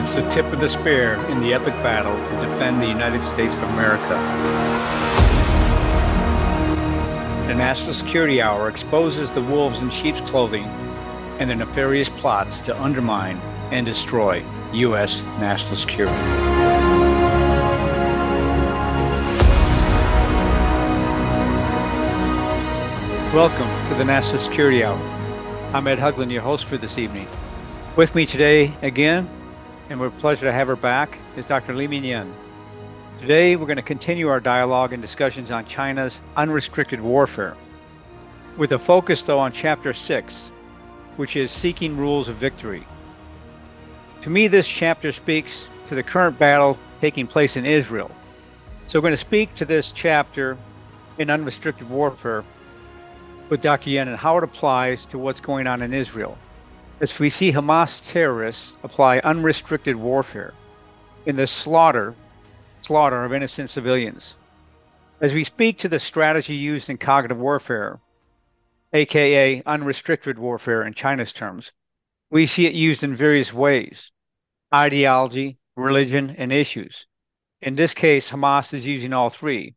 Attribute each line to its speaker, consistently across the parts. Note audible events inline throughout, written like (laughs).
Speaker 1: It's the tip of the spear in the epic battle to defend the United States of America. The National Security Hour exposes the wolves in sheep's clothing and their nefarious plots to undermine and destroy U.S. national security. Welcome to the National Security Hour. I'm Ed Haugland, your host for this evening. With me today again, and we're pleasure to have her back, is Dr. Li-Meng Yan. Today, we're going to continue our dialogue and discussions on China's unrestricted warfare, with a focus, though, on Chapter 6, which is Seeking Rules of Victory. To me, this chapter speaks to the current battle taking place in Israel. So, we're going to speak to this chapter in unrestricted warfare with Dr. Yan and how it applies to what's going on in Israel. As we see Hamas terrorists apply unrestricted warfare in the slaughter, slaughter of innocent civilians. As we speak to the strategy used in cognitive warfare, aka unrestricted warfare in China's terms, we see it used in various ways ideology, religion, and issues. In this case, Hamas is using all three.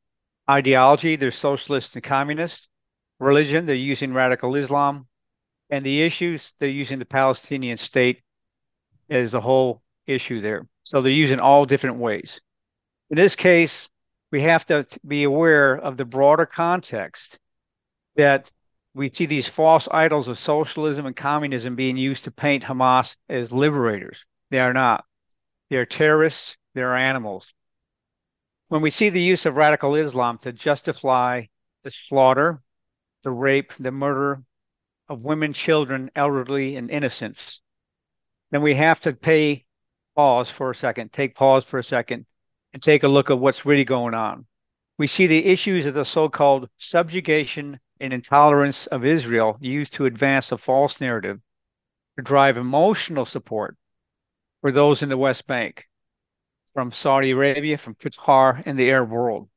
Speaker 1: Ideology, they're socialist and communist. Religion, they're using radical Islam. And the issues, they're using the Palestinian state as the whole issue there. So they're using all different ways. In this case, we have to be aware of the broader context that we see these false idols of socialism and communism being used to paint Hamas as liberators. They are not. They are terrorists, they are animals. When we see the use of radical Islam to justify the slaughter, the rape, the murder of women, children, elderly, and innocents, then we have to pay pause for a second, take pause for a second, and take a look at what's really going on. We see the issues of the so called subjugation and intolerance of Israel used to advance a false narrative to drive emotional support for those in the West Bank from Saudi Arabia, from Qatar, and the Arab world,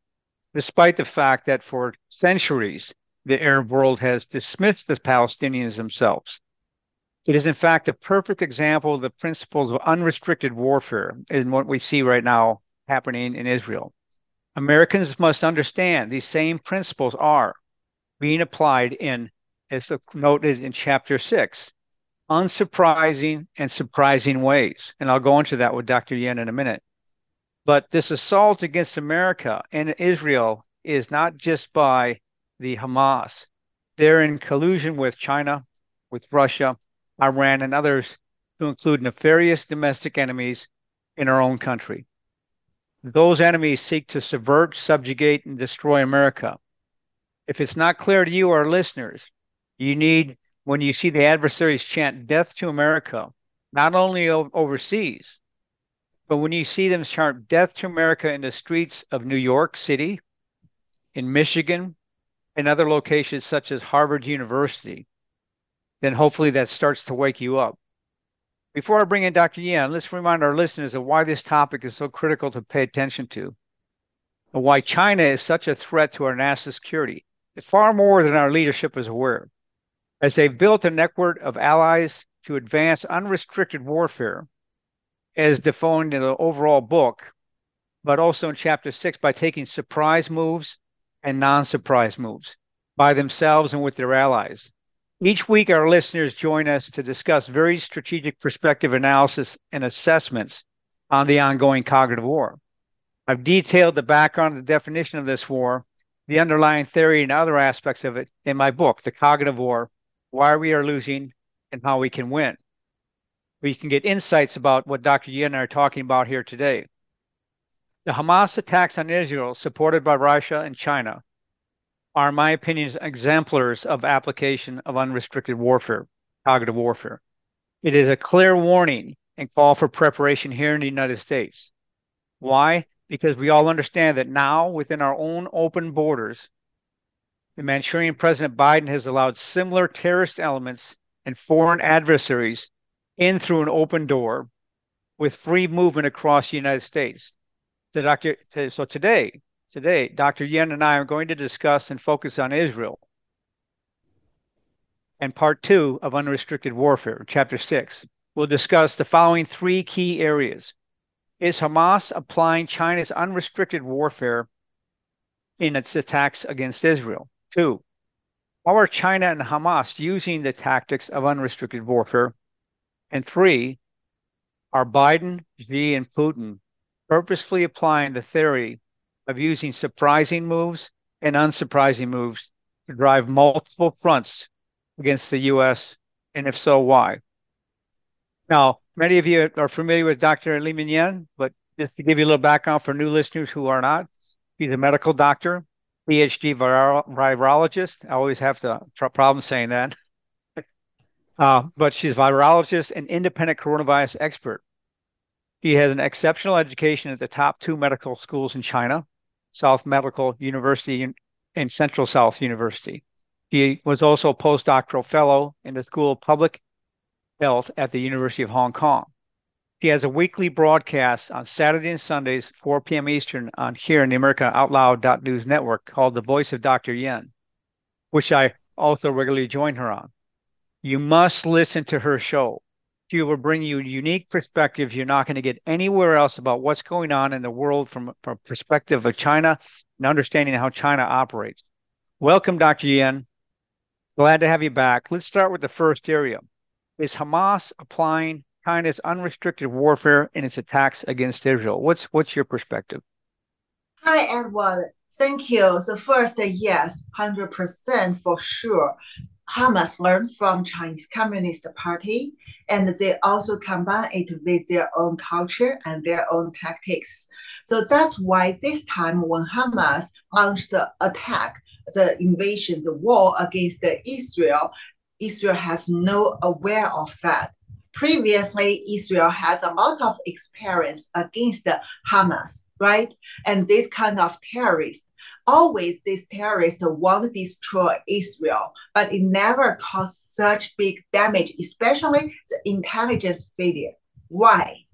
Speaker 1: despite the fact that for centuries the Arab world has dismissed the Palestinians themselves. It is, in fact, a perfect example of the principles of unrestricted warfare in what we see right now happening in Israel. Americans must understand these same principles are being applied in, as noted in chapter six, unsurprising and surprising ways. And I'll go into that with Dr. Yan in a minute. But this assault against America and Israel is not just by the Hamas. They're in collusion with China, with Russia, Iran, and others to include nefarious domestic enemies in our own country. Those enemies seek to subvert, subjugate, and destroy America. If it's not clear to you, our listeners, you need, when you see the adversaries chant death to America, not only overseas, but when you see them chant death to America in the streets of New York City, in Michigan, and other locations such as Harvard University, then hopefully that starts to wake you up. Before I bring in Dr. Yan, let's remind our listeners of why this topic is so critical to pay attention to, and why China is such a threat to our national security. Far more than our leadership is aware. As they've built a network of allies to advance unrestricted warfare, as defined in the overall book, but also in chapter six by taking surprise moves and non surprise moves by themselves and with their allies. Each week, our listeners join us to discuss very strategic perspective analysis and assessments on the ongoing cognitive war. I've detailed the background the definition of this war, the underlying theory, and other aspects of it in my book, The Cognitive War Why We Are Losing and How We Can Win. We can get insights about what Dr. Yan and I are talking about here today. The Hamas attacks on Israel, supported by Russia and China, are, in my opinion, exemplars of application of unrestricted warfare, cognitive warfare. It is a clear warning and call for preparation here in the United States. Why? Because we all understand that now, within our own open borders, the Manchurian President Biden has allowed similar terrorist elements and foreign adversaries in through an open door with free movement across the United States. So, Dr. So today, today, Dr. Yan and I are going to discuss and focus on Israel and part two of unrestricted warfare, chapter six. we'll discuss the following three key areas. Is Hamas applying China's unrestricted warfare in its attacks against Israel? Two, how are China and Hamas using the tactics of unrestricted warfare? And three, are Biden, Xi, and Putin purposefully applying the theory of using surprising moves and unsurprising moves to drive multiple fronts against the U.S., and if so, why? Now, many of you are familiar with Dr. Li-Meng Yan, but just to give you a little background for new listeners who are not, he's a medical doctor, PhD virologist. I always have to problem saying that. (laughs) uh, but she's a virologist and independent coronavirus expert. He has an exceptional education at the top two medical schools in China, South Medical University and Central South University. He was also a postdoctoral fellow in the School of Public Health at the University of Hong Kong. He has a weekly broadcast on Saturday and Sundays, 4 p.m. Eastern, on here in the America Out Loud News Network called The Voice of Dr. Yan, which I also regularly join her on. You must listen to her show. She will bring you unique perspectives you're not going to get anywhere else about what's going on in the world from, from a perspective of China and understanding how China operates. Welcome, Dr. Yan. Glad to have you back. Let's start with the first area. Is Hamas applying China's unrestricted warfare in its attacks against Israel. What's what's your perspective?
Speaker 2: Hi, Edward. Thank you. So first, yes, hundred percent for sure. Hamas learned from Chinese Communist Party, and they also combine it with their own culture and their own tactics. So that's why this time when Hamas launched the attack, the invasion, the war against Israel, Israel has no aware of that previously Israel has a lot of experience against Hamas, right? And this kind of terrorists, always these terrorists want to destroy Israel, but it never caused such big damage, especially the intelligence failure. Why?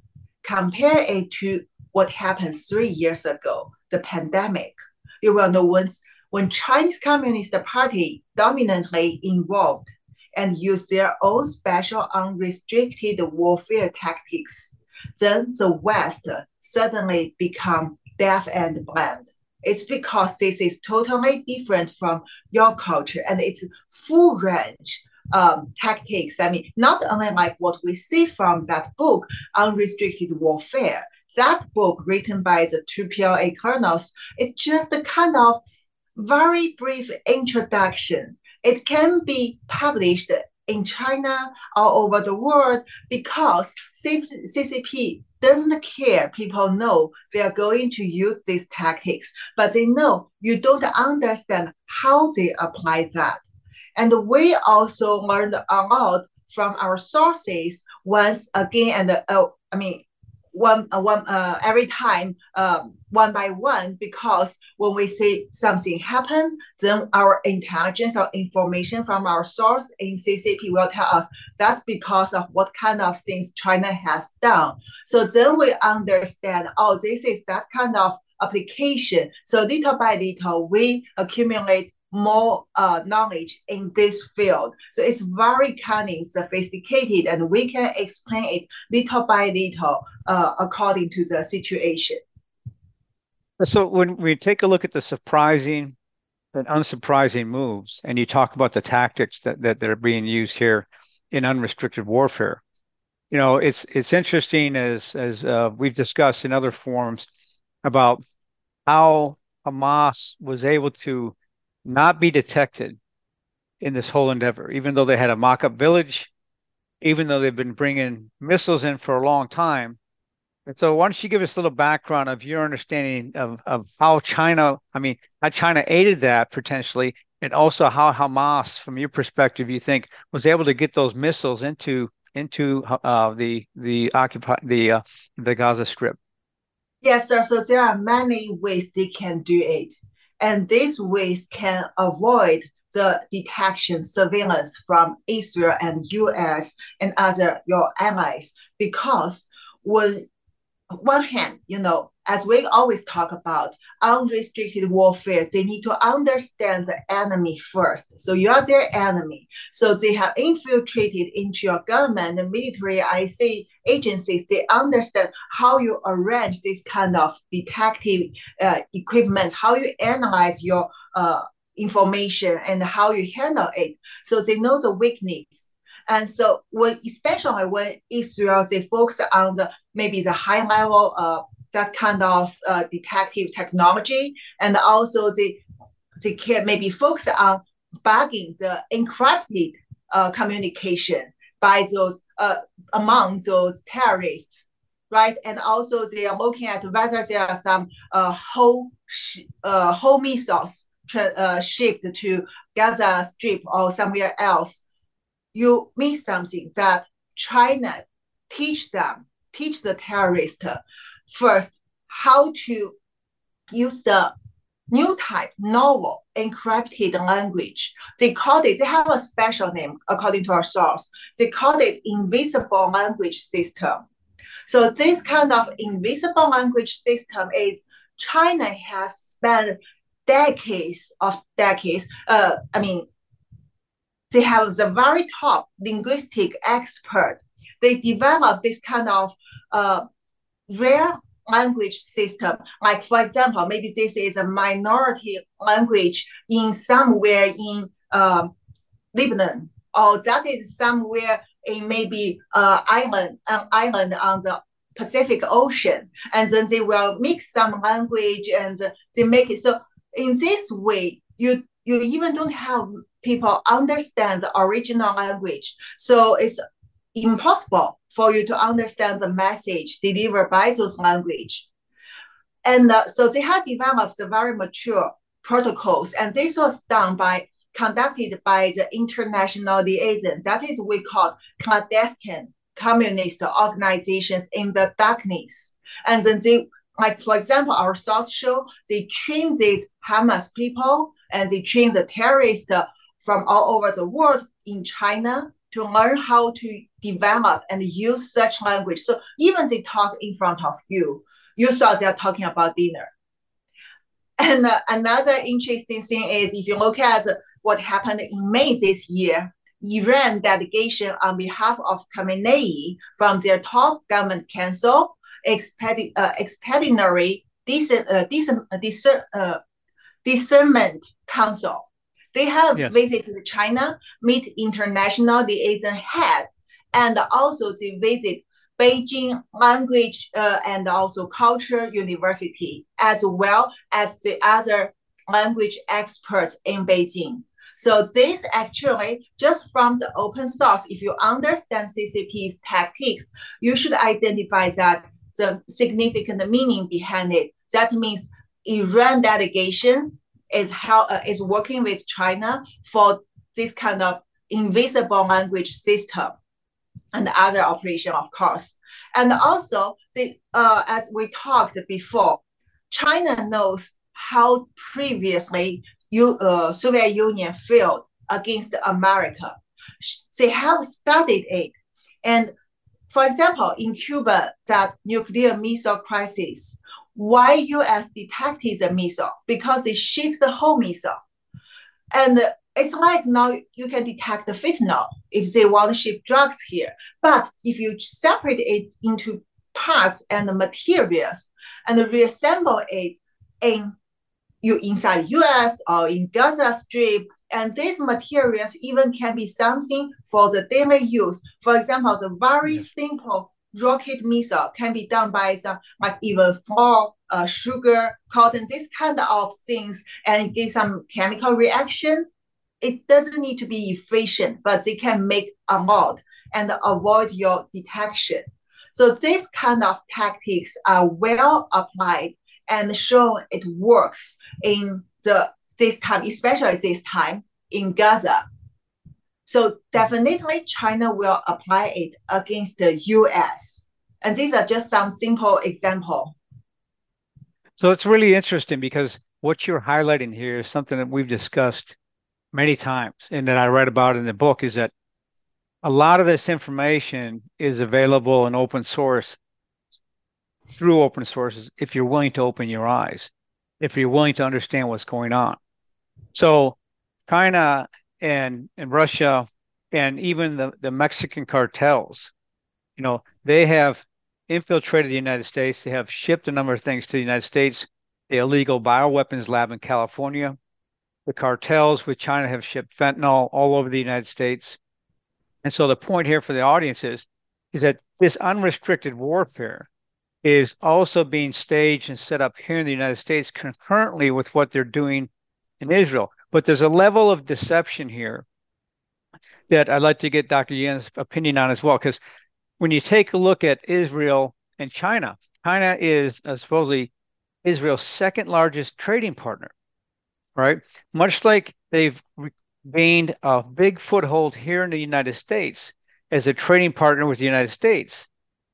Speaker 2: Compare it to what happened three years ago, the pandemic. You will know once when Chinese Communist Party dominantly involved and use their own special unrestricted warfare tactics, then the West suddenly become deaf and blind. It's because this is totally different from your culture and it's full range um, tactics. I mean, not only like what we see from that book, Unrestricted Warfare, that book written by the two PLA colonels, it's just a kind of very brief introduction it can be published in China all over the world because CCP doesn't care. People know they are going to use these tactics, but they know you don't understand how they apply that. And we also learned a lot from our sources once again. And uh, I mean, one, uh, one uh, every time um, one by one because when we see something happen, then our intelligence or information from our source in CCP will tell us that's because of what kind of things China has done. So then we understand, oh, this is that kind of application. So little by little, we accumulate more uh, knowledge in this field. So it's very cunning, sophisticated, and we can explain it little by little uh, according to the situation.
Speaker 1: So when we take a look at the surprising and unsurprising moves, and you talk about the tactics that, that, are being used here in unrestricted warfare, you know, it's it's interesting as as uh, we've discussed in other forums about how Hamas was able to not be detected in this whole endeavor, even though they had a mock up village, even though they've been bringing missiles in for a long time. And so, why don't you give us a little background of your understanding of, of how China, I mean, how China aided that potentially, and also how Hamas, from your perspective, you think was able to get those missiles into into uh, the the occupy the uh, the Gaza Strip?
Speaker 2: Yes, sir. So there are many ways they can do it. And these ways can avoid the detection surveillance from Israel and US and other your allies. Because when one hand, you know, as we always talk about unrestricted warfare, they need to understand the enemy first. So you are their enemy. So they have infiltrated into your government, the military, IC agencies. They understand how you arrange this kind of detective uh, equipment, how you analyze your uh, information, and how you handle it. So they know the weakness. And so when, especially when Israel, they focus on the maybe the high level uh, that kind of uh, detective technology, and also they they can maybe focus on bugging the encrypted uh, communication by those uh, among those terrorists, right? And also they are looking at whether there are some uh, whole sh- uh, whole missiles tra- uh, shipped to Gaza Strip or somewhere else. You miss something that China teach them, teach the terrorists first how to use the new type novel encrypted language. They called it, they have a special name according to our source. They called it invisible language system. So this kind of invisible language system is China has spent decades of decades. Uh, I mean, they have the very top linguistic expert. They developed this kind of uh, rare language system. Like for example, maybe this is a minority language in somewhere in uh, Lebanon, or that is somewhere in maybe uh, island, an island on the Pacific Ocean, and then they will mix some language and they make it so. In this way, you you even don't have people understand the original language, so it's impossible for you to understand the message delivered by those language. And uh, so they have developed the very mature protocols, and this was done by conducted by the international liaison. That is we call clandestine communist organizations in the darkness. And then they, like for example, our source show they train these Hamas people and they train the terrorists from all over the world in China to learn how to develop and use such language. So even they talk in front of you, you thought they're talking about dinner. And uh, another interesting thing is if you look at what happened in May this year, Iran delegation on behalf of Khamenei from their top government council, expedi- uh, expeditionary decent, uh, decent, uh, discern, uh, discernment council they have yes. visited China, meet international liaison head, and also they visit Beijing Language uh, and also Culture University, as well as the other language experts in Beijing. So this actually, just from the open source, if you understand CCP's tactics, you should identify that the significant meaning behind it. That means Iran delegation is how uh, is working with China for this kind of invisible language system and other operation, of course. And also, the uh, as we talked before, China knows how previously you, uh, Soviet Union failed against America. They have studied it. And for example, in Cuba, that nuclear missile crisis, why US detected the missile? Because it ships the whole missile. And it's like now you can detect the fentanyl if they want to ship drugs here. But if you separate it into parts and materials and reassemble it in you inside US or in Gaza Strip, and these materials even can be something for the daily use. For example, the very simple rocket missile can be done by some like even flour, uh, sugar, cotton, this kind of things, and give some chemical reaction. It doesn't need to be efficient, but they can make a lot and avoid your detection. So these kind of tactics are well applied and shown it works in the this time, especially this time in Gaza. So definitely China will apply it against the US. And these are just some simple example.
Speaker 1: So it's really interesting because what you're highlighting here is something that we've discussed many times and that I read about in the book is that a lot of this information is available in open source through open sources if you're willing to open your eyes, if you're willing to understand what's going on. So China and, and Russia and even the, the Mexican cartels, you know, they have infiltrated the United States. They have shipped a number of things to the United States. The illegal bioweapons lab in California. The cartels with China have shipped fentanyl all over the United States. And so the point here for the audience is, is that this unrestricted warfare is also being staged and set up here in the United States concurrently with what they're doing in Israel. But there's a level of deception here that I'd like to get Dr. Yan's opinion on as well, because when you take a look at Israel and China, China is uh, supposedly Israel's second largest trading partner, right? Much like they've gained a big foothold here in the United States as a trading partner with the United States.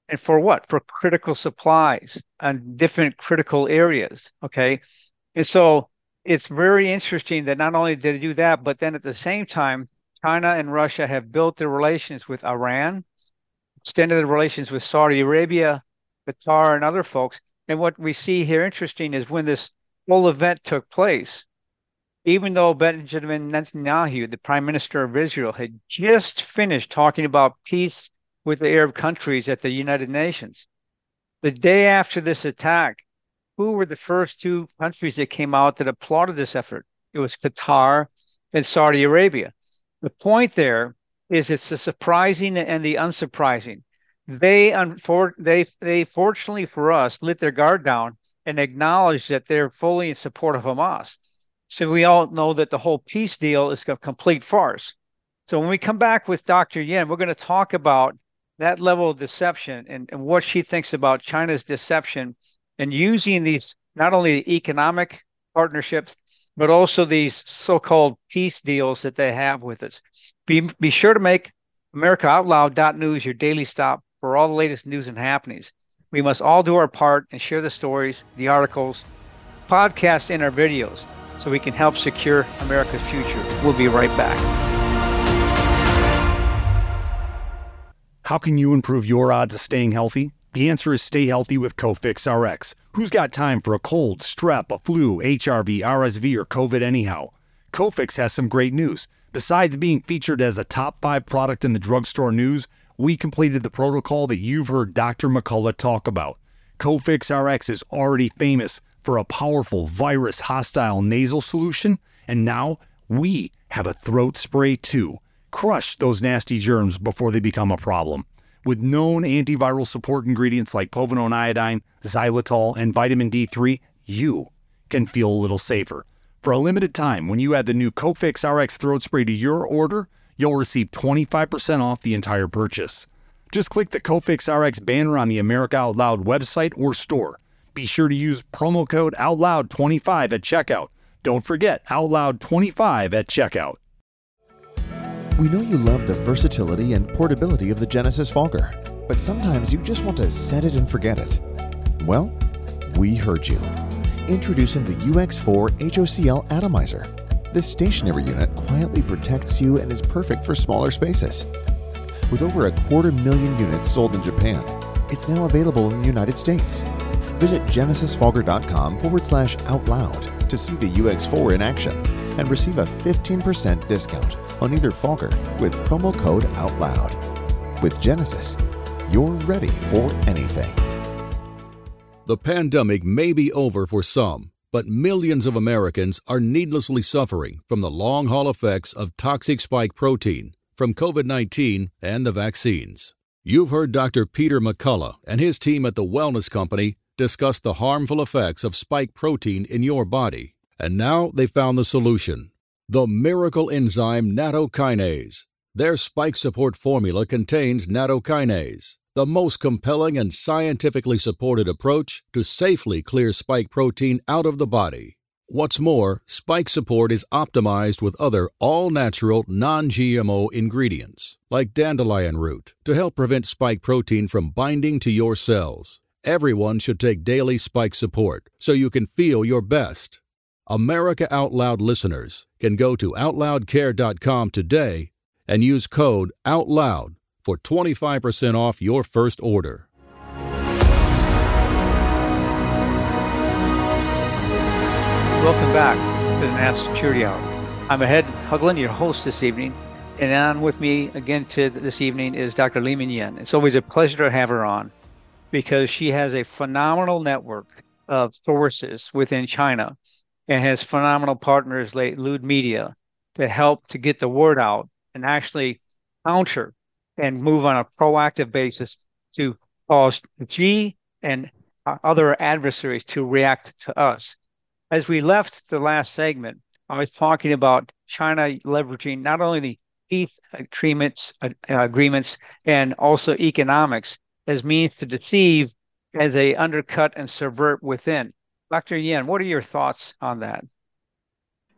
Speaker 1: And for what? For critical supplies and different critical areas. Okay. And so it's very interesting that not only did they do that, but then at the same time, China and Russia have built their relations with Iran, extended their relations with Saudi Arabia, Qatar, and other folks. And what we see here interesting is when this whole event took place, even though Benjamin Netanyahu, the prime minister of Israel, had just finished talking about peace with the Arab countries at the United Nations, the day after this attack, who were the first two countries that came out that applauded this effort? It was Qatar and Saudi Arabia. The point there is it's the surprising and the unsurprising. They, unfor- they, they fortunately for us, lit their guard down and acknowledged that they're fully in support of Hamas. So we all know that the whole peace deal is a complete farce. So when we come back with Dr. Yan, we're going to talk about that level of deception and, and what she thinks about China's deception and using these not only the economic partnerships, but also these so-called peace deals that they have with us. Be, be sure to make AmericaOutloud.news your daily stop for all the latest news and happenings. We must all do our part and share the stories, the articles, podcasts, and our videos so we can help secure America's future. We'll be right back.
Speaker 3: How can you improve your odds of staying healthy? The answer is stay healthy with Cofix RX. Who's got time for a cold, strep, a flu, HRV, RSV, or COVID anyhow? Cofix has some great news. Besides being featured as a top five product in the drugstore news, we completed the protocol that you've heard Dr. McCullough talk about. Cofix RX is already famous for a powerful virus hostile nasal solution, and now we have a throat spray too. Crush those nasty germs before they become a problem. With known antiviral support ingredients like povidone iodine, xylitol, and vitamin D3, you can feel a little safer. For a limited time, when you add the new Cofix RX throat spray to your order, you'll receive 25% off the entire purchase. Just click the Cofix RX banner on the America Out Loud website or store. Be sure to use promo code OUTLOUD25 at checkout. Don't forget OUTLOUD25 at checkout.
Speaker 4: We know you love the versatility and portability of the Genesis Fogger, but sometimes you just want to set it and forget it. Well, we heard you. Introducing the UX4 HOCL Atomizer. This stationary unit quietly protects you and is perfect for smaller spaces. With over a quarter million units sold in Japan, it's now available in the United States. Visit genesisfogger.com forward slash out loud to see the UX4 in action and receive a 15% discount on either fogger with promo code OUTLOUD. With Genesis, you're ready for anything.
Speaker 5: The pandemic may be over for some, but millions of Americans are needlessly suffering from the long haul effects of toxic spike protein from COVID 19 and the vaccines. You've heard Dr. Peter McCullough and his team at the Wellness Company discuss the harmful effects of spike protein in your body, and now they found the solution the miracle enzyme nattokinase. Their spike support formula contains nattokinase, the most compelling and scientifically supported approach to safely clear spike protein out of the body. What's more, spike support is optimized with other all natural, non GMO ingredients, like dandelion root, to help prevent spike protein from binding to your cells. Everyone should take daily spike support so you can feel your best. America Out Loud listeners can go to OutLoudCare.com today and use code OUTLOUD for 25% off your first order.
Speaker 1: Welcome back to the National Security Hour. I'm Ahead Haugland, your host this evening, and on with me again to this evening is Dr. Lee Yin. It's always a pleasure to have her on because she has a phenomenal network of sources within China and has phenomenal partners like Lude Media to help to get the word out and actually counter and move on a proactive basis to cause Xi and other adversaries to react to us. As we left the last segment, I was talking about China leveraging not only the peace agreements, uh, agreements and also economics as means to deceive as they undercut and subvert within. Dr. Yan, what are your thoughts on that?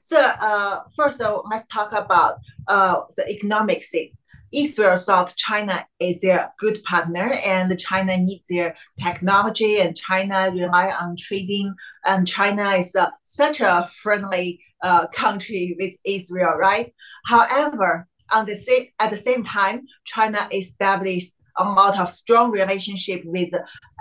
Speaker 2: So, uh, first, uh, let's talk about uh, the economic thing. Israel thought China is their good partner and China needs their technology and China rely on trading and China is uh, such a friendly uh, country with Israel, right? However, on the same, at the same time, China established a lot of strong relationship with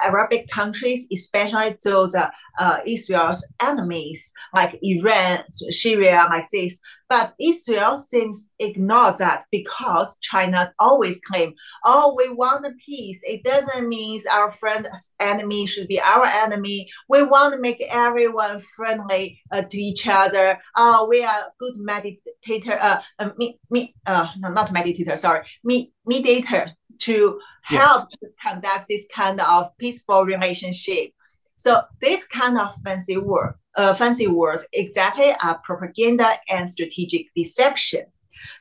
Speaker 2: Arabic countries, especially those uh, uh, Israel's enemies like Iran, Syria, like this. But Israel seems ignore that because China always claim, oh, we want a peace. It doesn't mean our friend's enemy should be our enemy. We want to make everyone friendly uh, to each other. Oh, we are good meditator, uh, uh, me, me, uh, no, not meditator, sorry, me, mediator to help yes. to conduct this kind of peaceful relationship. So this kind of fancy word, uh, fancy words exactly are propaganda and strategic deception.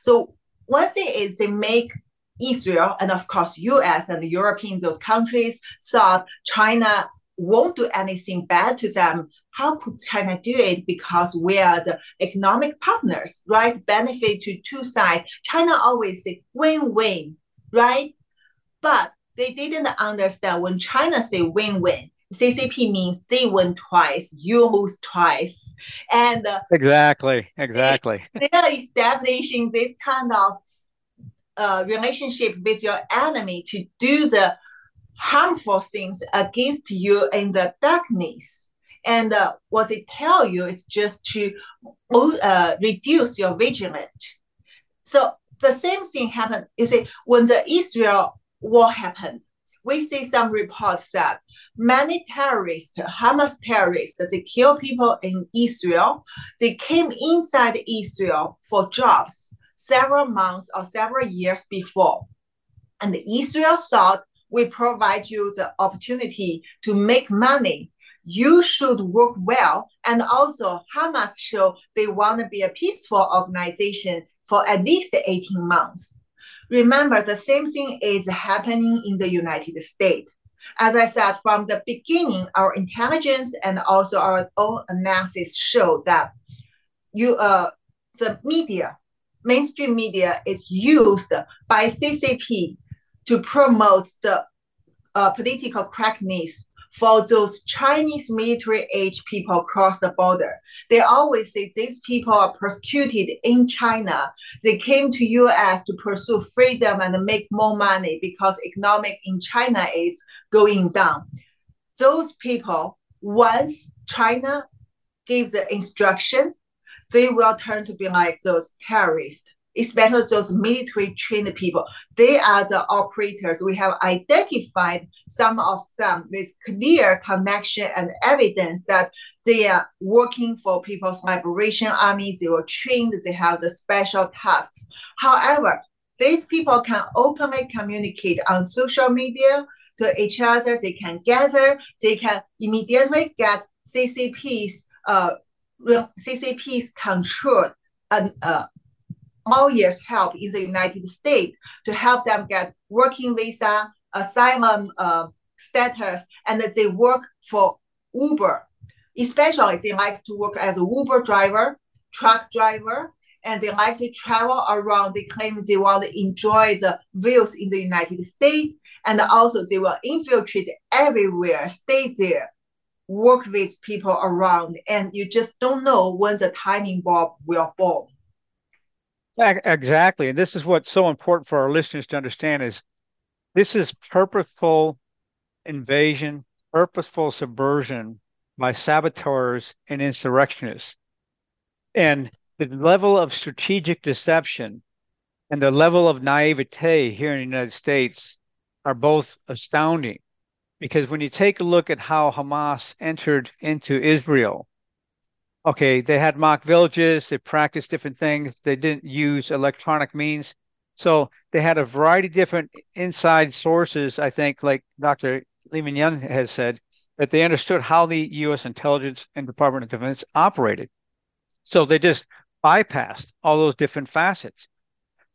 Speaker 2: So one thing is they make Israel and of course U.S. and European those countries thought China won't do anything bad to them. How could China do it? Because we are the economic partners, right? Benefit to two sides. China always say win-win, right? But they didn't understand when China say win-win, CCP means they win twice, you lose twice. And uh,
Speaker 1: exactly, exactly. (laughs)
Speaker 2: They, are establishing this kind of uh, relationship with your enemy to do the harmful things against you in the darkness. And uh, what they tell you is just to uh, reduce your vigilance. So the same thing happened. You see, when the Israel what happened. We see some reports that many terrorists, Hamas terrorists, they kill people in Israel. They came inside Israel for jobs several months or several years before. And Israel thought we provide you the opportunity to make money. You should work well. And also, Hamas show they want to be a peaceful organization for at least 18 months. Remember, the same thing is happening in the United States. As I said from the beginning, our intelligence and also our own analysis show that you uh the media, mainstream media is used by CCP to promote the uh, political correctness for those Chinese military age people across the border. They always say these people are persecuted in China. They came to US to pursue freedom and make more money because economic in China is going down. Those people, once China gives the instruction, they will turn to be like those terrorists especially those military trained people. They are the operators. We have identified some of them with clear connection and evidence that they are working for People's Liberation Army. They were trained. They have the special tasks. However, these people can openly communicate on social media to each other. They can gather. They can immediately get CCP's uh, CCP's control and uh, all years help in the United States to help them get working visa, asylum uh, status, and that they work for Uber. Especially, they like to work as a Uber driver, truck driver, and they like to travel around. They claim they want to enjoy the views in the United States, and also they will infiltrate everywhere, stay there, work with people around, and you just don't know when the timing bomb will bomb.
Speaker 1: Exactly. And this is what's so important for our listeners to understand is this is purposeful invasion, purposeful subversion by saboteurs and insurrectionists. And the level of strategic deception and the level of naivete here in the United States are both astounding. Because when you take a look at how Hamas entered into Israel, okay, they had mock villages, they practiced different things, they didn't use electronic means. So they had a variety of different inside sources, I think, like Dr. Li-Meng Yan has said, that they understood how the U.S. intelligence and Department of Defense operated. So they just bypassed all those different facets.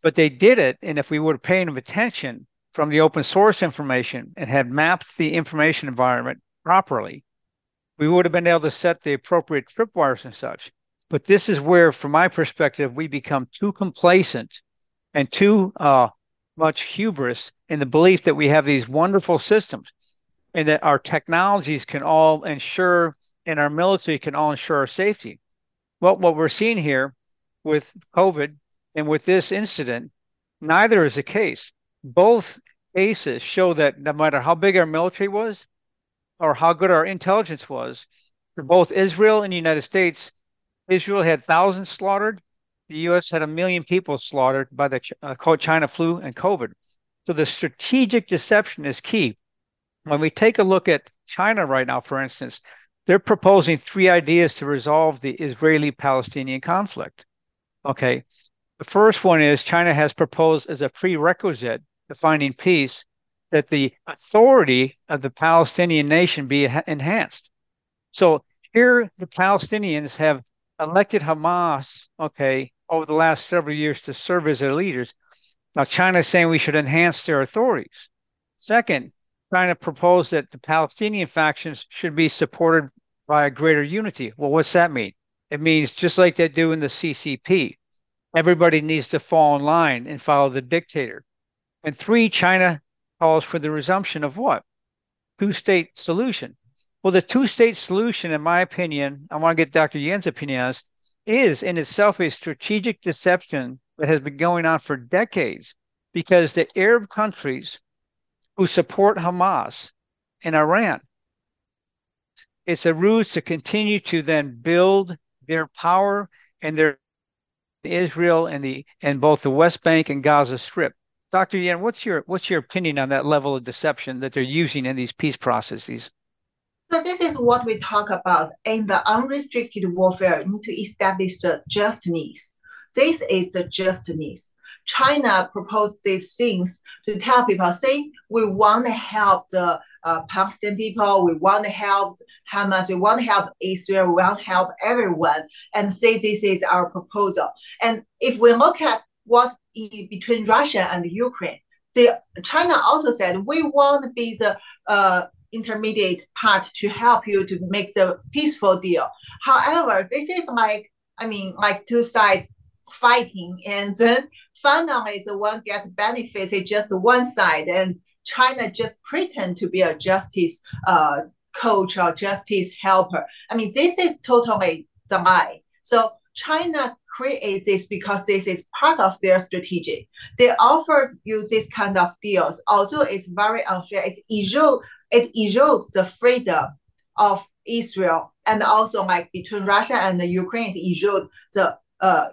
Speaker 1: But they did it, and if we were paying them attention from the open source information and had mapped the information environment properly, we would have been able to set the appropriate tripwires and such. But this is where, from my perspective, we become too complacent and too uh, much hubris in the belief that we have these wonderful systems and that our technologies can all ensure and our military can all ensure our safety. Well, what we're seeing here with COVID and with this incident, neither is the case. Both cases show that no matter how big our military was or how good our intelligence was, for both Israel and the United States, Israel had thousands slaughtered the U.S. had a million people slaughtered by the uh, China flu and COVID. So the strategic deception is key. When we take a look at China right now, for instance, they're proposing three ideas to resolve the Israeli Palestinian conflict. Okay. The first one is China has proposed as a prerequisite to finding peace that the authority of the Palestinian nation be enhanced. So here the Palestinians have elected Hamas, okay, over the last several years to serve as their leaders. Now, China is saying we should enhance their authorities. Second, China proposed that the Palestinian factions should be supported by a greater unity. Well, what's that mean? It means just like they do in the CCP, everybody needs to fall in line and follow the dictator. And three, China calls for the resumption of what? Two state solution. Well, the two state solution, in my opinion, I want to get Dr. Yan's opinion on this, is in itself a strategic deception that has been going on for decades because the Arab countries who support Hamas and Iran, it's a ruse to continue to then build their power and their Israel and the and both the West Bank and Gaza Strip. Dr. Yan, what's your what's your opinion on that level of deception that they're using in these peace processes?
Speaker 2: So this is what we talk about in the unrestricted warfare. You need to establish the justness. This is the justness. China proposed these things to tell people, say, we want to help the uh, Palestinian people, we want to help Hamas, we want to help Israel, we want to help everyone, and say this is our proposal. And if we look at what in between Russia and Ukraine, the China also said we want to be the uh, intermediate part to help you to make the peaceful deal. However, this is like, I mean, like two sides fighting and then finally the one get benefits is just one side and China just pretend to be a justice uh, coach or justice helper. I mean, this is totally the lie. So China creates this because this is part of their strategy. They offer you this kind of deals. Also, it's very unfair. It's erode, it erodes the freedom of Israel and also like between Russia and the Ukraine, it erodes the uh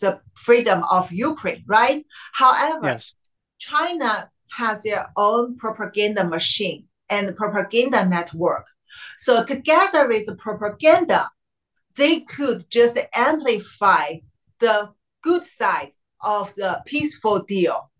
Speaker 2: the freedom of Ukraine, right? However, yes. China has their own propaganda machine and propaganda network. So together with the propaganda, they could just amplify the good side of the peaceful deal.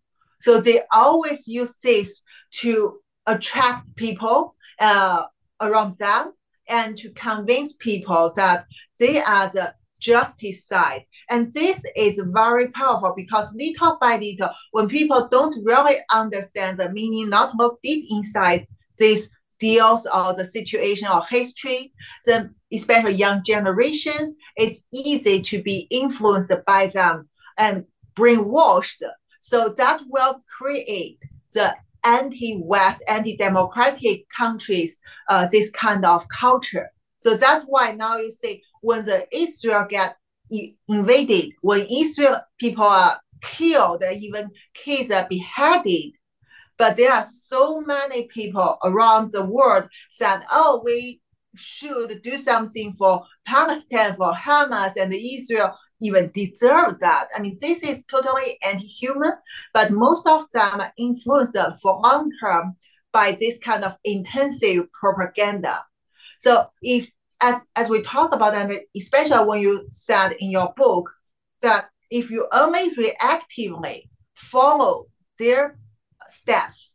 Speaker 2: So they always use this to attract people uh, around them and to convince people that they are the justice side. And this is very powerful because little by little, when people don't really understand the meaning, not look deep inside this deals or the situation or history, then especially young generations, it's easy to be influenced by them and brainwashed. So that will create the anti-West, anti-democratic countries, uh, this kind of culture. So that's why now you see when the Israel get invaded, when Israel people are killed, even kids are beheaded, but there are so many people around the world said, oh, we should do something for Palestine, for Hamas, and Israel even deserve that. I mean, this is totally anti-human, but most of them are influenced for long term by this kind of intensive propaganda. So if as as we talk about and especially when you said in your book that if you only reactively follow their steps,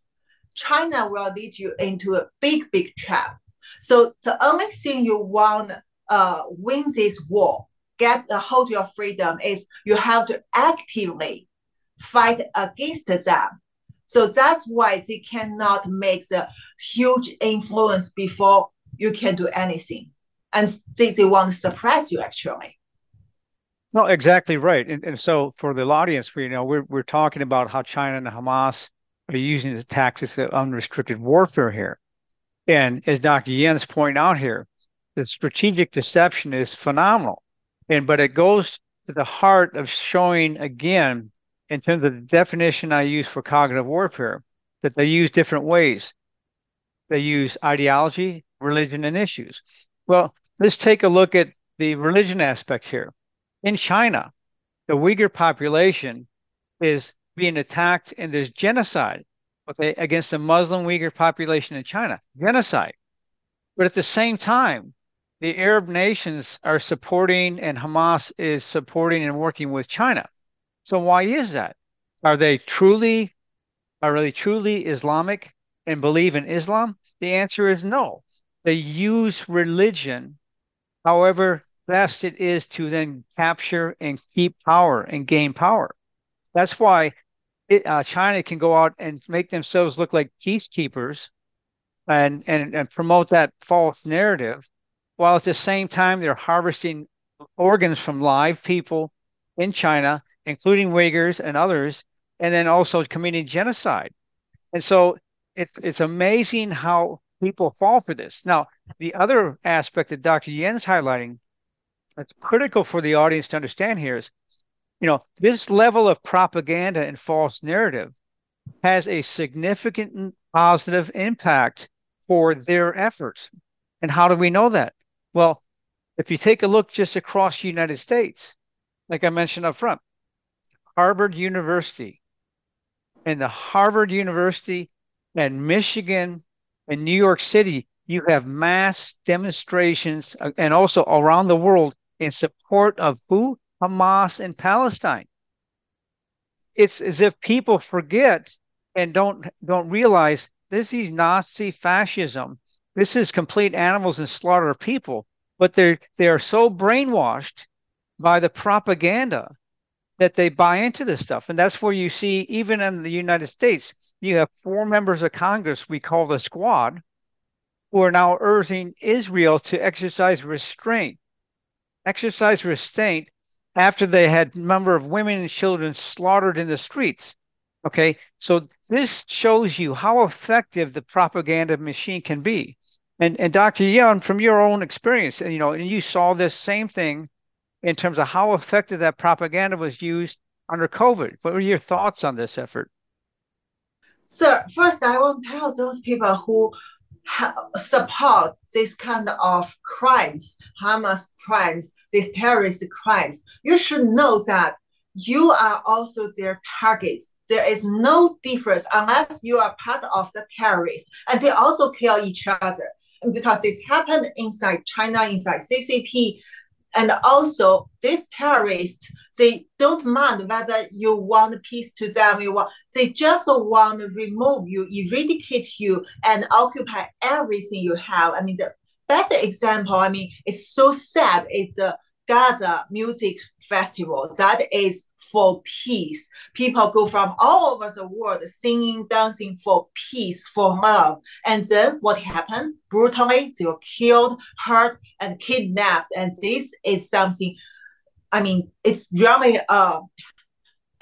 Speaker 2: China will lead you into a big, big trap. So the only thing you want uh win this war get a hold of your freedom is you have to actively fight against them. So that's why they cannot make the huge influence before you can do anything. And they, they want to suppress you actually.
Speaker 1: No, exactly right. And, and so for the audience, for you know, we're we're talking about how China and Hamas are using the tactics of unrestricted warfare here. And as Dr. Yan's pointing out here, the strategic deception is phenomenal. And but it goes to the heart of showing again, in terms of the definition I use for cognitive warfare, that they use different ways. They use ideology, religion, and issues. Well, let's take a look at the religion aspect here. In China, the Uyghur population is being attacked and there's genocide okay, against the Muslim Uyghur population in China. Genocide. But at the same time, the Arab nations are supporting and Hamas is supporting and working with China. So why is that? Are they truly are they truly Islamic and believe in Islam? The answer is no. They use religion, however best it is to then capture and keep power and gain power. That's why it, uh, China can go out and make themselves look like peacekeepers and, and, and promote that false narrative while at the same time they're harvesting organs from live people in China, including Uyghurs and others, and then also committing genocide. And so it's it's amazing how people fall for this. Now, the other aspect that Dr. Yan's highlighting that's critical for the audience to understand here is, you know, this level of propaganda and false narrative has a significant positive impact for their efforts. And how do we know that? Well, if you take a look just across the United States, like I mentioned up front, Harvard University and the Harvard University and Michigan and New York City, you have mass demonstrations uh, and also around the world in support of who? Hamas in Palestine. It's as if people forget and don't don't realize this is Nazi fascism this is complete animals and slaughter of people, but they're they are so brainwashed by the propaganda that they buy into this stuff. And that's where you see, even in the United States, you have four members of Congress we call the squad, who are now urging Israel to exercise restraint. Exercise restraint after they had number of women and children slaughtered in the streets. Okay, so this shows you how effective the propaganda machine can be. And and Dr. Yan, from your own experience, and you know, and you saw this same thing in terms of how effective that propaganda was used under COVID. What were your thoughts on this effort?
Speaker 2: So first, I want to tell those people who support this kind of crimes, Hamas crimes, these terrorist crimes, you should know that you are also their targets. There is no difference unless you are part of the terrorists. And they also kill each other. And because this happened inside China, inside CCP, and also these terrorists, they don't mind whether you want peace to them, you want, they just want to remove you, eradicate you, and occupy everything you have. I mean, the best example, I mean, it's so sad, It's the Gaza Music Festival that is for peace. People go from all over the world singing, dancing for peace, for love. And then what happened? Brutally, they were killed, hurt, and kidnapped. And this is something, I mean, it's really a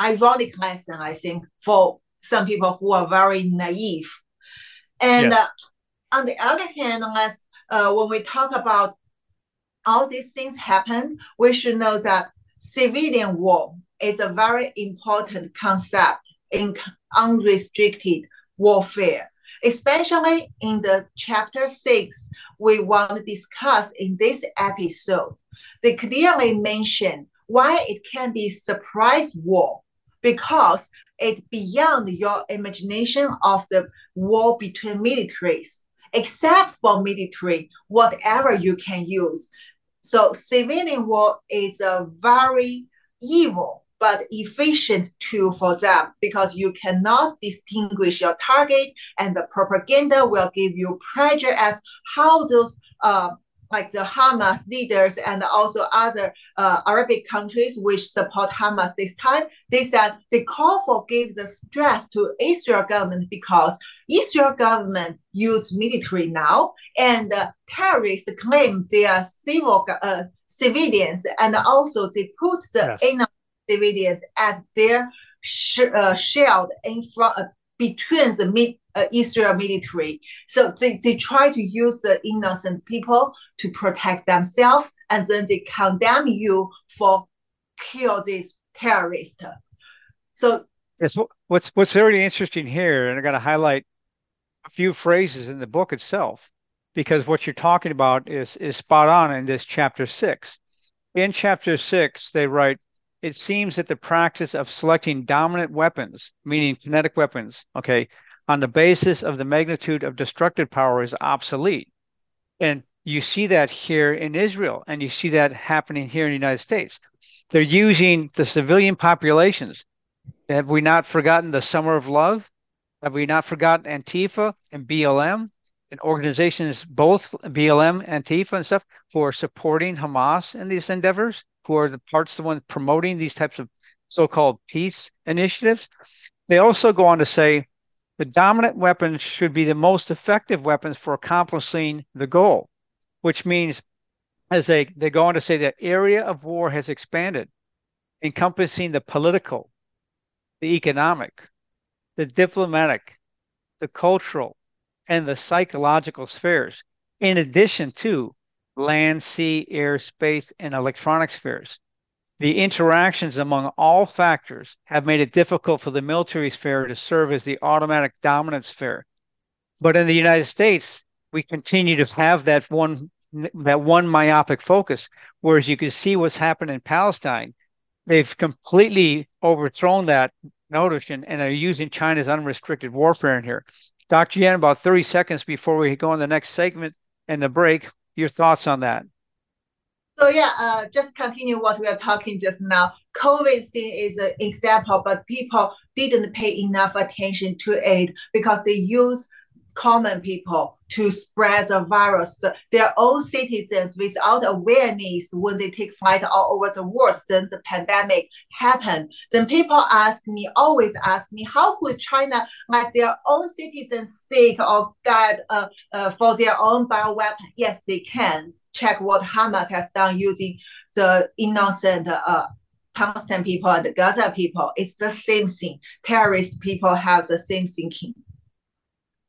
Speaker 2: ironic lesson, I think, for some people who are very naive. And yes. uh, on the other hand, let's, uh, when we talk about all these things happen, we should know that civilian war is a very important concept in unrestricted warfare. especially in the chapter six we want to discuss in this episode. They clearly mention why it can be surprise war because it beyond your imagination of the war between militaries except for military whatever you can use so civilian war is a very evil but efficient tool for them because you cannot distinguish your target and the propaganda will give you pressure as how those uh, like the Hamas leaders and also other uh, Arabic countries which support Hamas this time, they said they call for give the stress to Israel government because Israel government use military now and uh, terrorists claim they are civil uh, civilians and also they put the yes. civilians as their sh- uh, shield in front uh, between the mid, uh, Israel military. So they, they try to use the innocent people to protect themselves, and then they condemn you for kill these terrorists. So
Speaker 1: yes, what's what's really interesting here, and I'm going to highlight a few phrases in the book itself, because what you're talking about is is spot on in this chapter six. In chapter six, they write it seems that the practice of selecting dominant weapons, meaning kinetic weapons, okay, on the basis of the magnitude of destructive power is obsolete. And you see that here in Israel, and you see that happening here in the United States. They're using the civilian populations. Have we not forgotten the Summer of Love? Have we not forgotten Antifa and BLM and organizations, both BLM, Antifa, and stuff, who are supporting Hamas in these endeavors? who are the parts the ones promoting these types of so-called peace initiatives. They also go on to say the dominant weapons should be the most effective weapons for accomplishing the goal, which means as they, they go on to say the area of war has expanded, encompassing the political, the economic, the diplomatic, the cultural, and the psychological spheres, in addition to land, sea, air, space, and electronic spheres. The interactions among all factors have made it difficult for the military sphere to serve as the automatic dominant sphere. But in the United States, we continue to have that one that one myopic focus. Whereas you can see what's happened in Palestine, they've completely overthrown that notion and are using China's unrestricted warfare in here. Dr. Yan, about 30 seconds before we go on the next segment and the break, your thoughts on that?
Speaker 2: So yeah, uh, just continue what we are talking just now. COVID thing is an example, but people didn't pay enough attention to it because they use common people to spread the virus. Their own citizens without awareness when they take flight all over the world, then the pandemic happened. Then people ask me, always ask me, how could China let their own citizens sick or die uh, uh, for their own bioweapon? Yes, they can. Check what Hamas has done using the innocent uh, Palestinian people and the Gaza people. It's the same thing. Terrorist people have the same thinking.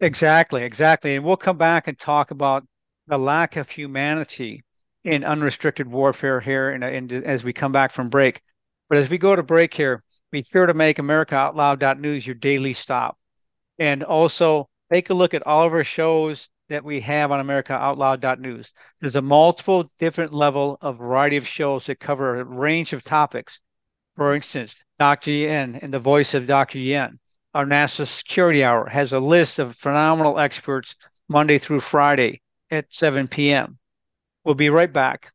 Speaker 1: Exactly, exactly. And we'll come back and talk about the lack of humanity in unrestricted warfare here and, as we come back from break. But as we go to break here, be sure to make AmericaOutloud.news your daily stop. And also take a look at all of our shows that we have on AmericaOutloud.news. There's a multiple different level of variety of shows that cover a range of topics. For instance, Dr. Yan and the voice of Dr. Yan our NASA Security Hour has a list of phenomenal experts Monday through Friday at 7 p.m. We'll be right back.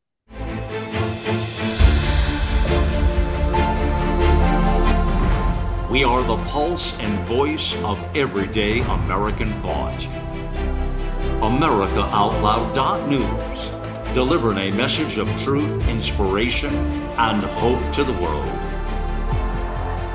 Speaker 6: We are the pulse and voice of everyday American thought. AmericaOutloud.news, delivering a message of truth, inspiration, and hope to the world.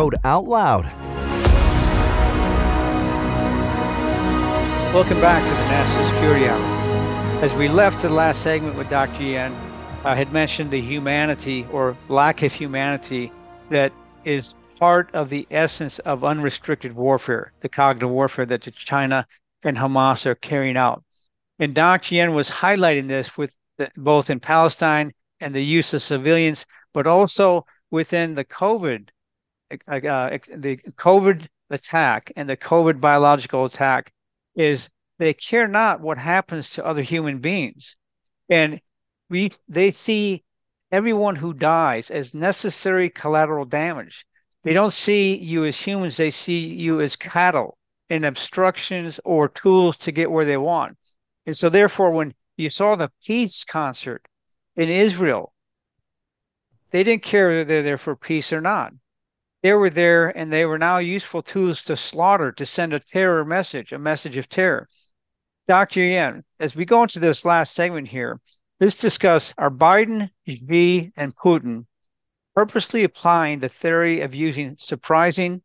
Speaker 7: Code OUTLOUD.
Speaker 1: Welcome back to the National Security Hour. As we left the last segment with Dr. Yan, I had mentioned the humanity or lack of humanity that is part of the essence of unrestricted warfare, the cognitive warfare that China and Hamas are carrying out. And Dr. Yan was highlighting this with the, both in Palestine and the use of civilians, but also within the COVID uh, the COVID attack and the COVID biological attack is they care not what happens to other human beings, and we they see everyone who dies as necessary collateral damage. They don't see you as humans; they see you as cattle and obstructions or tools to get where they want. And so, therefore, when you saw the peace concert in Israel, they didn't care whether they're there for peace or not they were there and they were now useful tools to slaughter, to send a terror message, a message of terror. Dr. Yan, as we go into this last segment here, let's discuss are Biden, Xi, and Putin purposely applying the theory of using surprising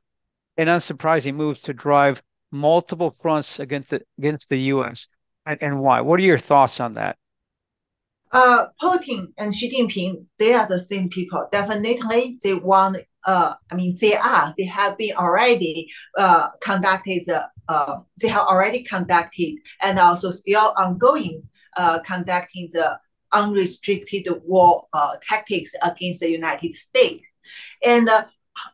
Speaker 1: and unsurprising moves to drive multiple fronts against the against the U.S. and, and why? What are your thoughts on that?
Speaker 2: Uh, Putin and Xi Jinping, they are the same people. Definitely, they want uh, I mean, they are, they have been already uh, conducted, uh, they have already conducted and also still ongoing uh, conducting the unrestricted war uh, tactics against the United States. And uh,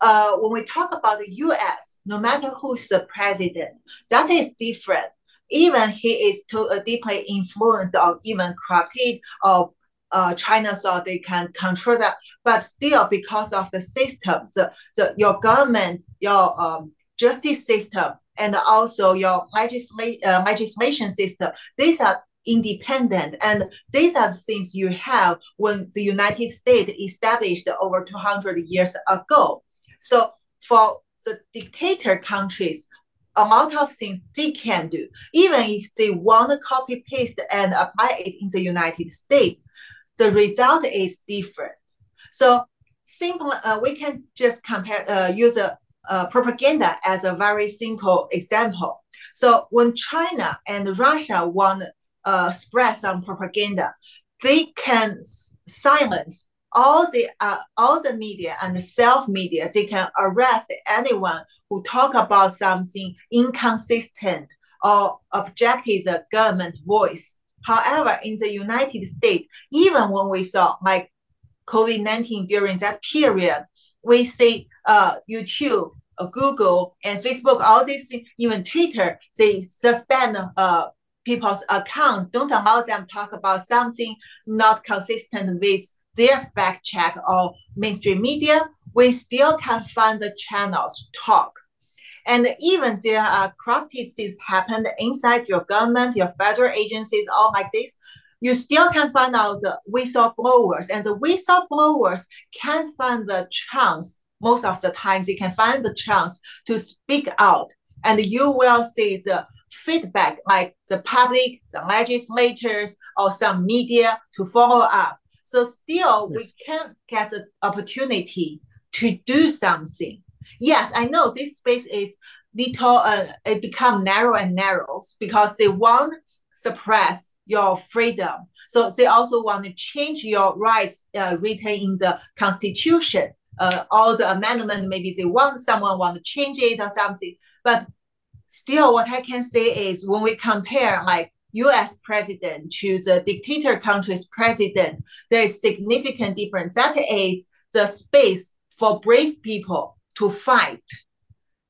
Speaker 2: uh, when we talk about the U.S., no matter who's the president, that is different. Even he is too uh, deeply influenced or even corrupted or uh, China thought they can control that, but still because of the system, the, the your government, your um, justice system, and also your legisla- uh, legislation system, these are independent and these are the things you have when the United States established over 200 years ago. So for the dictator countries, a lot of things they can do, even if they want to copy paste and apply it in the United States the result is different. So simple, uh, we can just compare, uh, use a, propaganda as a very simple example. So when China and Russia want to uh, spread some propaganda, they can silence all the uh, all the media and the self media. They can arrest anyone who talk about something inconsistent or objected the government voice. However, in the United States, even when we saw like COVID-19 during that period, we see uh, YouTube, uh, Google, and Facebook, all these, even Twitter, they suspend uh, people's account, don't allow them talk about something not consistent with their fact check or mainstream media. We still can find the channels talk. And even there are corrupted things happen inside your government, your federal agencies, all like this, you still can find out the whistleblowers. And the whistleblowers can find the chance, most of the times they can find the chance to speak out. And you will see the feedback, like the public, the legislators, or some media to follow up. So still, yes. we can't get the opportunity to do something yes, I know this space is little uh, it become narrow and narrow because they want suppress your freedom. So they also want to change your rights uh, written in the constitution. Uh, all the amendment, maybe they want someone want to change it or something. But still, what I can say is when we compare like U.S. president to the dictator country's president, there is significant difference. That is the space for brave people to fight.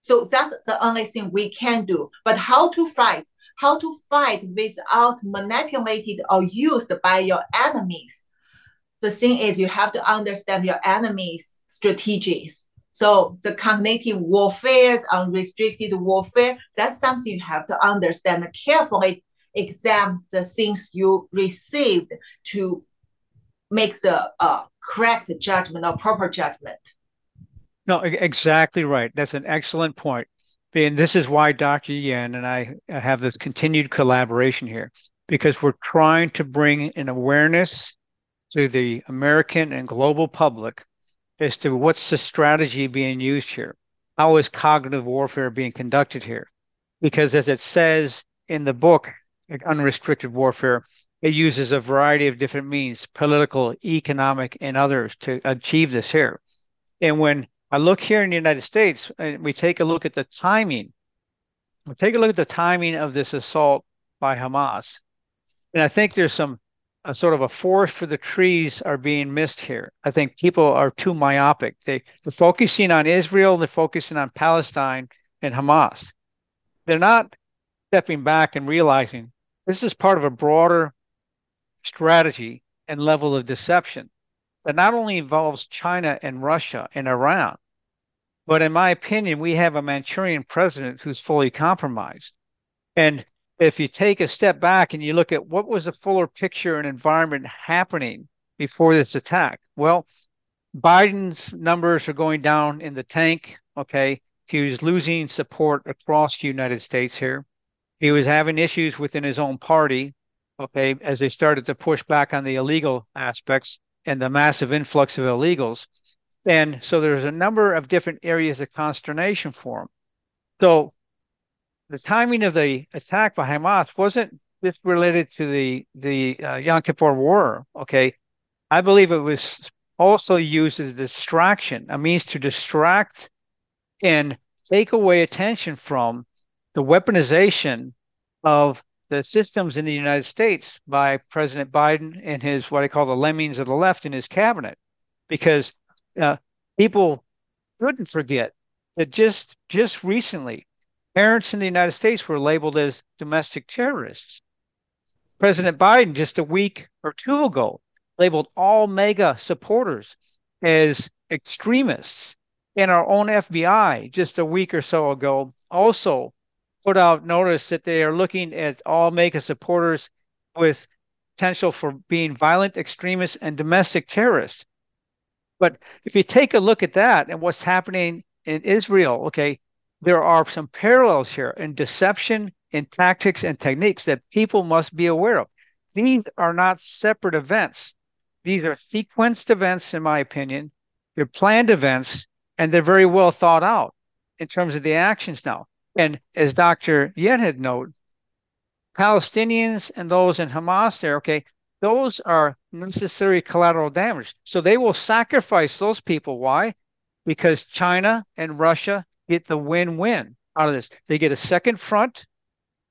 Speaker 2: So that's the only thing we can do. But how to fight? How to fight without manipulated or used by your enemies? The thing is, you have to understand your enemy's strategies. So the cognitive warfare, unrestricted warfare, that's something you have to understand carefully. Examine the things you received to make the uh, correct judgment or proper judgment.
Speaker 1: No, exactly right. That's an excellent point. And this is why Dr. Yan and I have this continued collaboration here, because we're trying to bring an awareness to the American and global public as to what's the strategy being used here. How is cognitive warfare being conducted here? Because as it says in the book, Unrestricted Warfare, it uses a variety of different means, political, economic, and others to achieve this here. And when I look here in the United States, and we take a look at the timing, we take a look at the timing of this assault by Hamas. And I think there's some a sort of a forest for the trees are being missed here. I think people are too myopic. They, they're focusing on Israel, they're focusing on Palestine and Hamas. They're not stepping back and realizing this is part of a broader strategy and level of deception that not only involves China and Russia and Iran, but in my opinion, we have a Manchurian president who's fully compromised. And if you take a step back and you look at what was the fuller picture and environment happening before this attack, well, Biden's numbers are going down in the tank. Okay. He was losing support across the United States here. He was having issues within his own party. Okay. As they started to push back on the illegal aspects and the massive influx of illegals. And so there's a number of different areas of consternation for him. So the timing of the attack by Hamas wasn't just related to the the uh, Yom Kippur War. Okay, I believe it was also used as a distraction, a means to distract and take away attention from the weaponization of the systems in the United States by President Biden and his what I call the lemmings of the left in his cabinet, because uh, people shouldn't forget that just just recently Parents in the United States were labeled as domestic terrorists. President Biden, just a week or two ago, labeled all MAGA supporters as extremists. And our own FBI, just a week or so ago, also put out notice that they are looking at all MAGA supporters with potential for being violent extremists and domestic terrorists. But if you take a look at that and what's happening in Israel, okay, there are some parallels here in deception, in tactics, and techniques that people must be aware of. These are not separate events. These are sequenced events, in my opinion. They're planned events, and they're very well thought out in terms of the actions now. And as Dr. Yan had noted, Palestinians and those in Hamas there, okay, those are necessary collateral damage. So they will sacrifice those people. Why? Because China and Russia get the win-win out of this. They get a second front.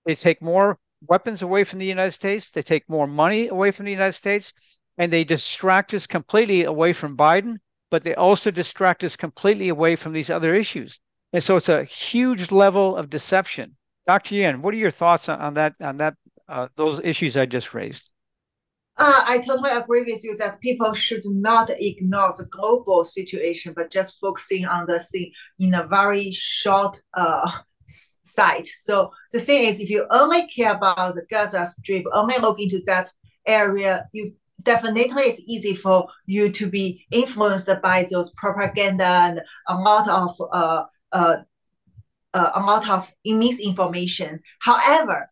Speaker 1: They take more weapons away from the United States. They take more money away from the United States, and they distract us completely away from Biden. But they also distract us completely away from these other issues. And so it's a huge level of deception. Dr. Yan, what are your thoughts on, that on that uh, those issues I just raised?
Speaker 2: Uh, I totally agree with you that people should not ignore the global situation, but just focusing on the thing in a very short uh, sight. So the thing is, if you only care about the Gaza Strip, only look into that area, you definitely it's easy for you to be influenced by those propaganda and a lot of uh, uh, uh, a lot of misinformation. However,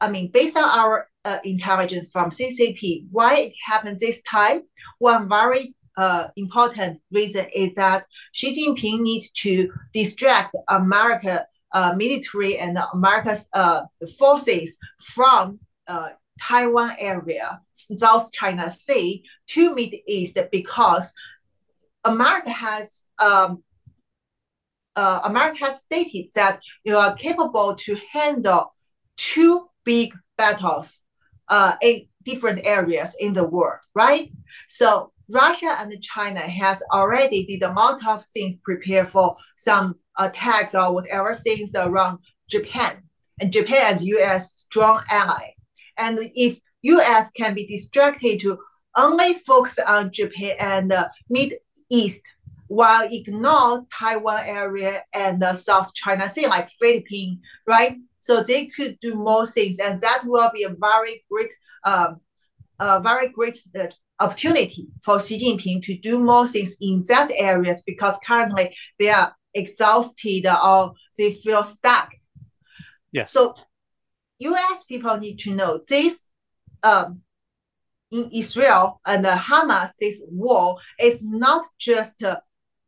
Speaker 2: I mean, based on our uh, intelligence from CCP. Why it happened this time? One very uh, important reason is that Xi Jinping needs to distract America uh, military and America's uh, forces from uh, Taiwan area, South China Sea to Middle East because America has um, uh, America has stated that you are capable to handle two big battles uh, in different areas in the world, right? So Russia and China has already did a lot of things prepare for some attacks or whatever things around Japan. And Japan as US strong ally. And if US can be distracted to only focus on Japan and the Mid East while ignore Taiwan area and the South China Sea like Philippines, right? So they could do more things, and that will be a very great, um, a very great uh, opportunity for Xi Jinping to do more things in that areas because currently they are exhausted or they feel stuck.
Speaker 1: Yeah.
Speaker 2: So U.S. people need to know this. Um, in Israel and the Hamas, this war is not just a,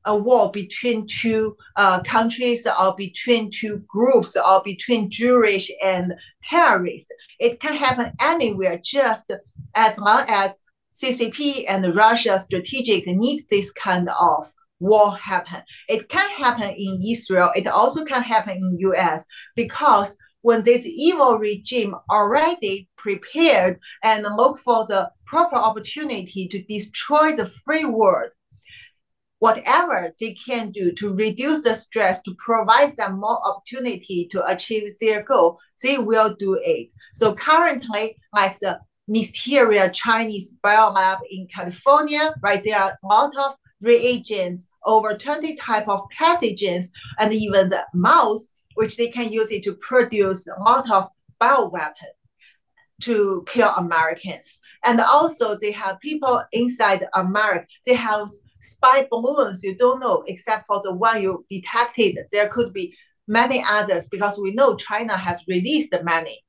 Speaker 2: a war between two uh, countries or between two groups or between Jewish and terrorists. It can happen anywhere, just as long as CCP and Russia strategic needs this kind of war happen. It can happen in Israel. It also can happen in US because when this evil regime already prepared and look for the proper opportunity to destroy the free world, whatever they can do to reduce the stress, to provide them more opportunity to achieve their goal, they will do it. So currently, like the Mysterious Chinese biolab in California, right? There are a lot of reagents, over 20 type of pathogens, and even the mouse, which they can use it to produce a lot of bioweapon to kill Americans. And also they have people inside America. They have spy balloons you don't know, except for the one you detected. There could be many others because we know China has released many.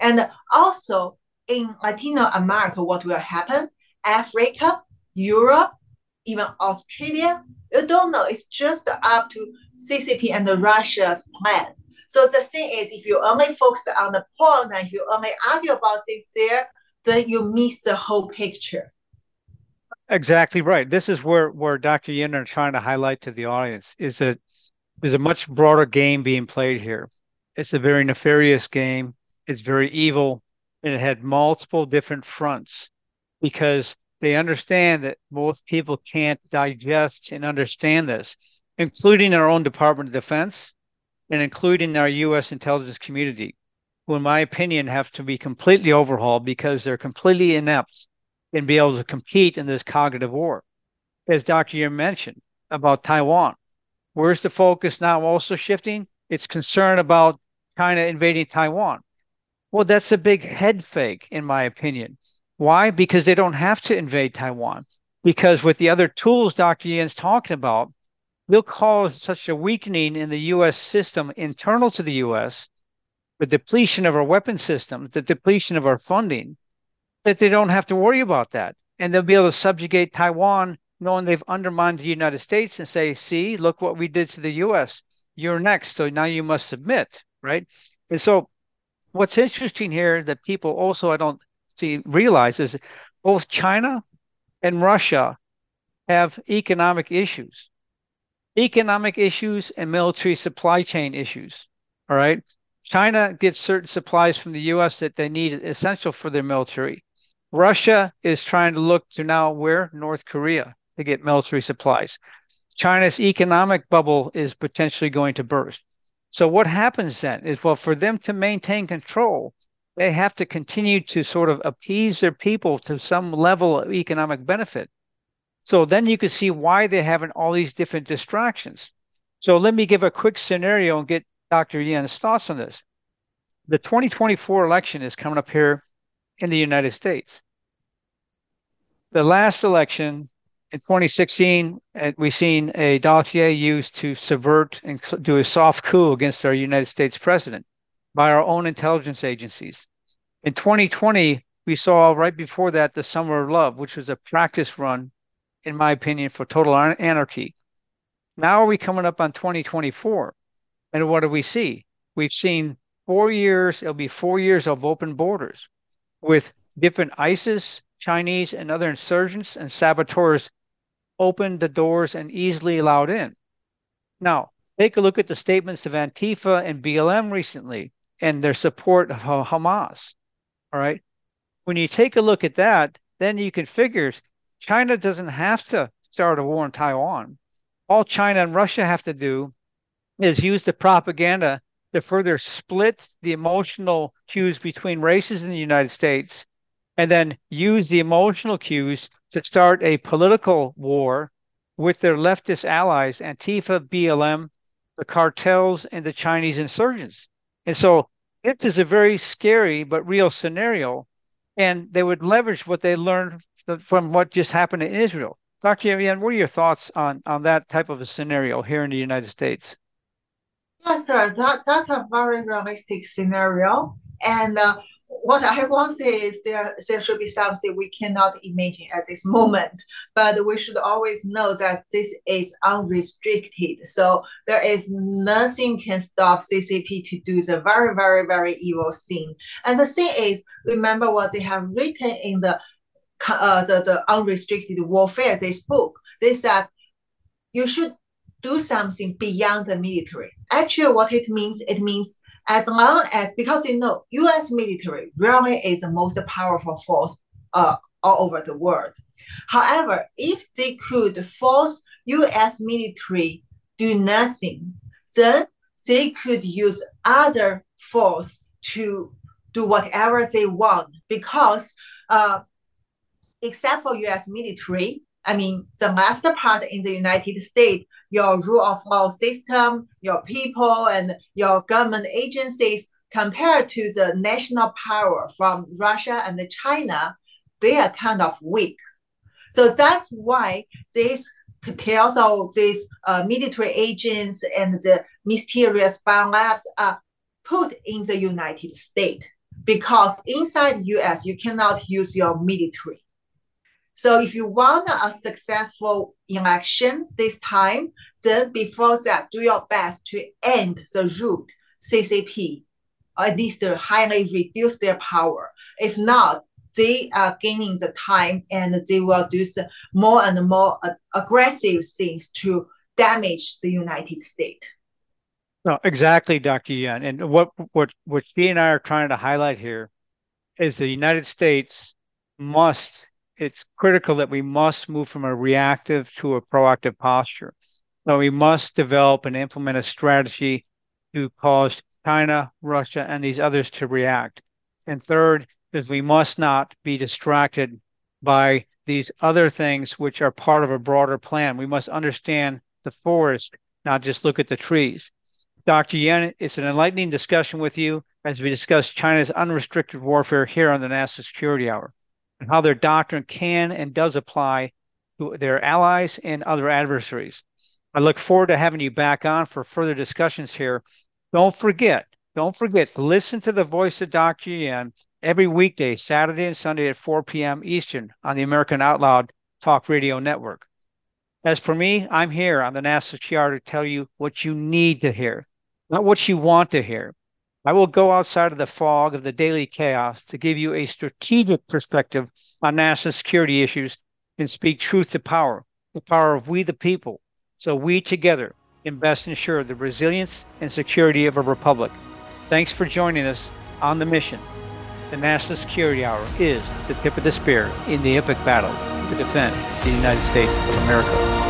Speaker 2: And also in Latino America, what will happen? Africa, Europe, even Australia, you don't know. It's just up to CCP and Russia's plan. So the thing is, if you only focus on the point and you only argue about things there, then you miss the whole picture.
Speaker 1: Exactly right. This is where where Dr. Yan are trying to highlight to the audience is that there's a much broader game being played here. It's a very nefarious game. It's very evil, and it had multiple different fronts because they understand that most people can't digest and understand this, including our own Department of Defense and including our U.S. intelligence community, who, in my opinion, have to be completely overhauled because they're completely inept in be able to compete in this cognitive war. As Dr. Yan mentioned about Taiwan, where's the focus now also shifting? It's concern about China invading Taiwan. Well, that's a big head fake, in my opinion. Why? Because they don't have to invade Taiwan. Because with the other tools Dr. Yan's talking about, they'll cause such a weakening in the US system internal to the US, the depletion of our weapon systems, the depletion of our funding, that they don't have to worry about that. And they'll be able to subjugate Taiwan knowing they've undermined the United States and say, see, look what we did to the US. You're next. So now you must submit, right? And so what's interesting here that people also I don't see realize is both China and Russia have economic issues, economic issues and military supply chain issues. All right. China gets certain supplies from the US that they need essential for their military. Russia is trying to look to now where? North Korea to get military supplies. China's economic bubble is potentially going to burst. So what happens then is well, for them to maintain control, they have to continue to sort of appease their people to some level of economic benefit. So then you can see why they're having all these different distractions. So let me give a quick scenario and get Dr. Yan's thoughts on this. The 2024 election is coming up here in the United States. The last election in 2016, uh, we've seen a dossier used to subvert and do a soft coup against our United States president by our own intelligence agencies. In 2020, we saw right before that the Summer of Love, which was a practice run, in my opinion, for total anarchy. Now are we coming up on 2024? And what do we see? We've seen four years, it'll be four years of open borders with different ISIS, Chinese, and other insurgents and saboteurs opened the doors and easily allowed in. Now, take a look at the statements of Antifa and BLM recently and their support of Hamas. All right. When you take a look at that, then you can figure China doesn't have to start a war in Taiwan. All China and Russia have to do is use the propaganda to further split the emotional cues between races in the United States and then use the emotional cues to start a political war with their leftist allies, Antifa, BLM, the cartels, and the Chinese insurgents. And so it is a very scary but real scenario. And they would leverage what they learned from what just happened in Israel. Dr. Yan, what are your thoughts on, on that type of a scenario here in the United States?
Speaker 2: Yes, sir. That, that's a very realistic scenario. And uh, what I want to say is there, there should be something we cannot imagine at this moment, but we should always know that this is unrestricted. So there is nothing can stop CCP to do the very, very, very evil thing. And the thing is, remember what they have written in the uh, the, the unrestricted warfare, this book, they said you should do something beyond the military. Actually, what it means, it means as long as because you know U.S. military really is the most powerful force uh, all over the world. However, if they could force U.S. military do nothing, then they could use other force to do whatever they want because uh, except for U.S. military, I mean, the left part in the United States, your rule of law system, your people, and your government agencies, compared to the national power from Russia and China, they are kind of weak. So that's why these cartels or these uh, military agents and the mysterious biolabs are put in the United States because inside US you cannot use your military. So if you want a successful election this time, then before that, do your best to end the root CCP, at least highly reduce their power. If not, they are gaining the time and they will do more and more aggressive things to damage the United States.
Speaker 1: No, exactly, Dr. Yan. And what what what she and I are trying to highlight here is the United States must it's critical that we must move from a reactive to a proactive posture. So we must develop and implement a strategy to cause China, Russia, and these others to react. And third is we must not be distracted by these other things which are part of a broader plan. We must understand the forest, not just look at the trees. Dr. Yan, it's an enlightening discussion with you as we discuss China's unrestricted warfare here on the National Security Hour and how their doctrine can and does apply to their allies and other adversaries. I look forward to having you back on for further discussions here. Don't forget, don't forget listen to the voice of Dr. Yan every weekday, Saturday and Sunday at 4 p.m. Eastern on the American Out Loud Talk Radio Network. As for me, I'm here on the NASA TR to tell you what you need to hear, not what you want to hear. I will go outside of the fog of the daily chaos to give you a strategic perspective on national security issues and speak truth to power, the power of we the people, so we together can best ensure the resilience and security of a republic. Thanks for joining us on the mission. The National Security Hour is the tip of the spear in the epic battle to defend the United States of America.